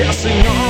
dancing on.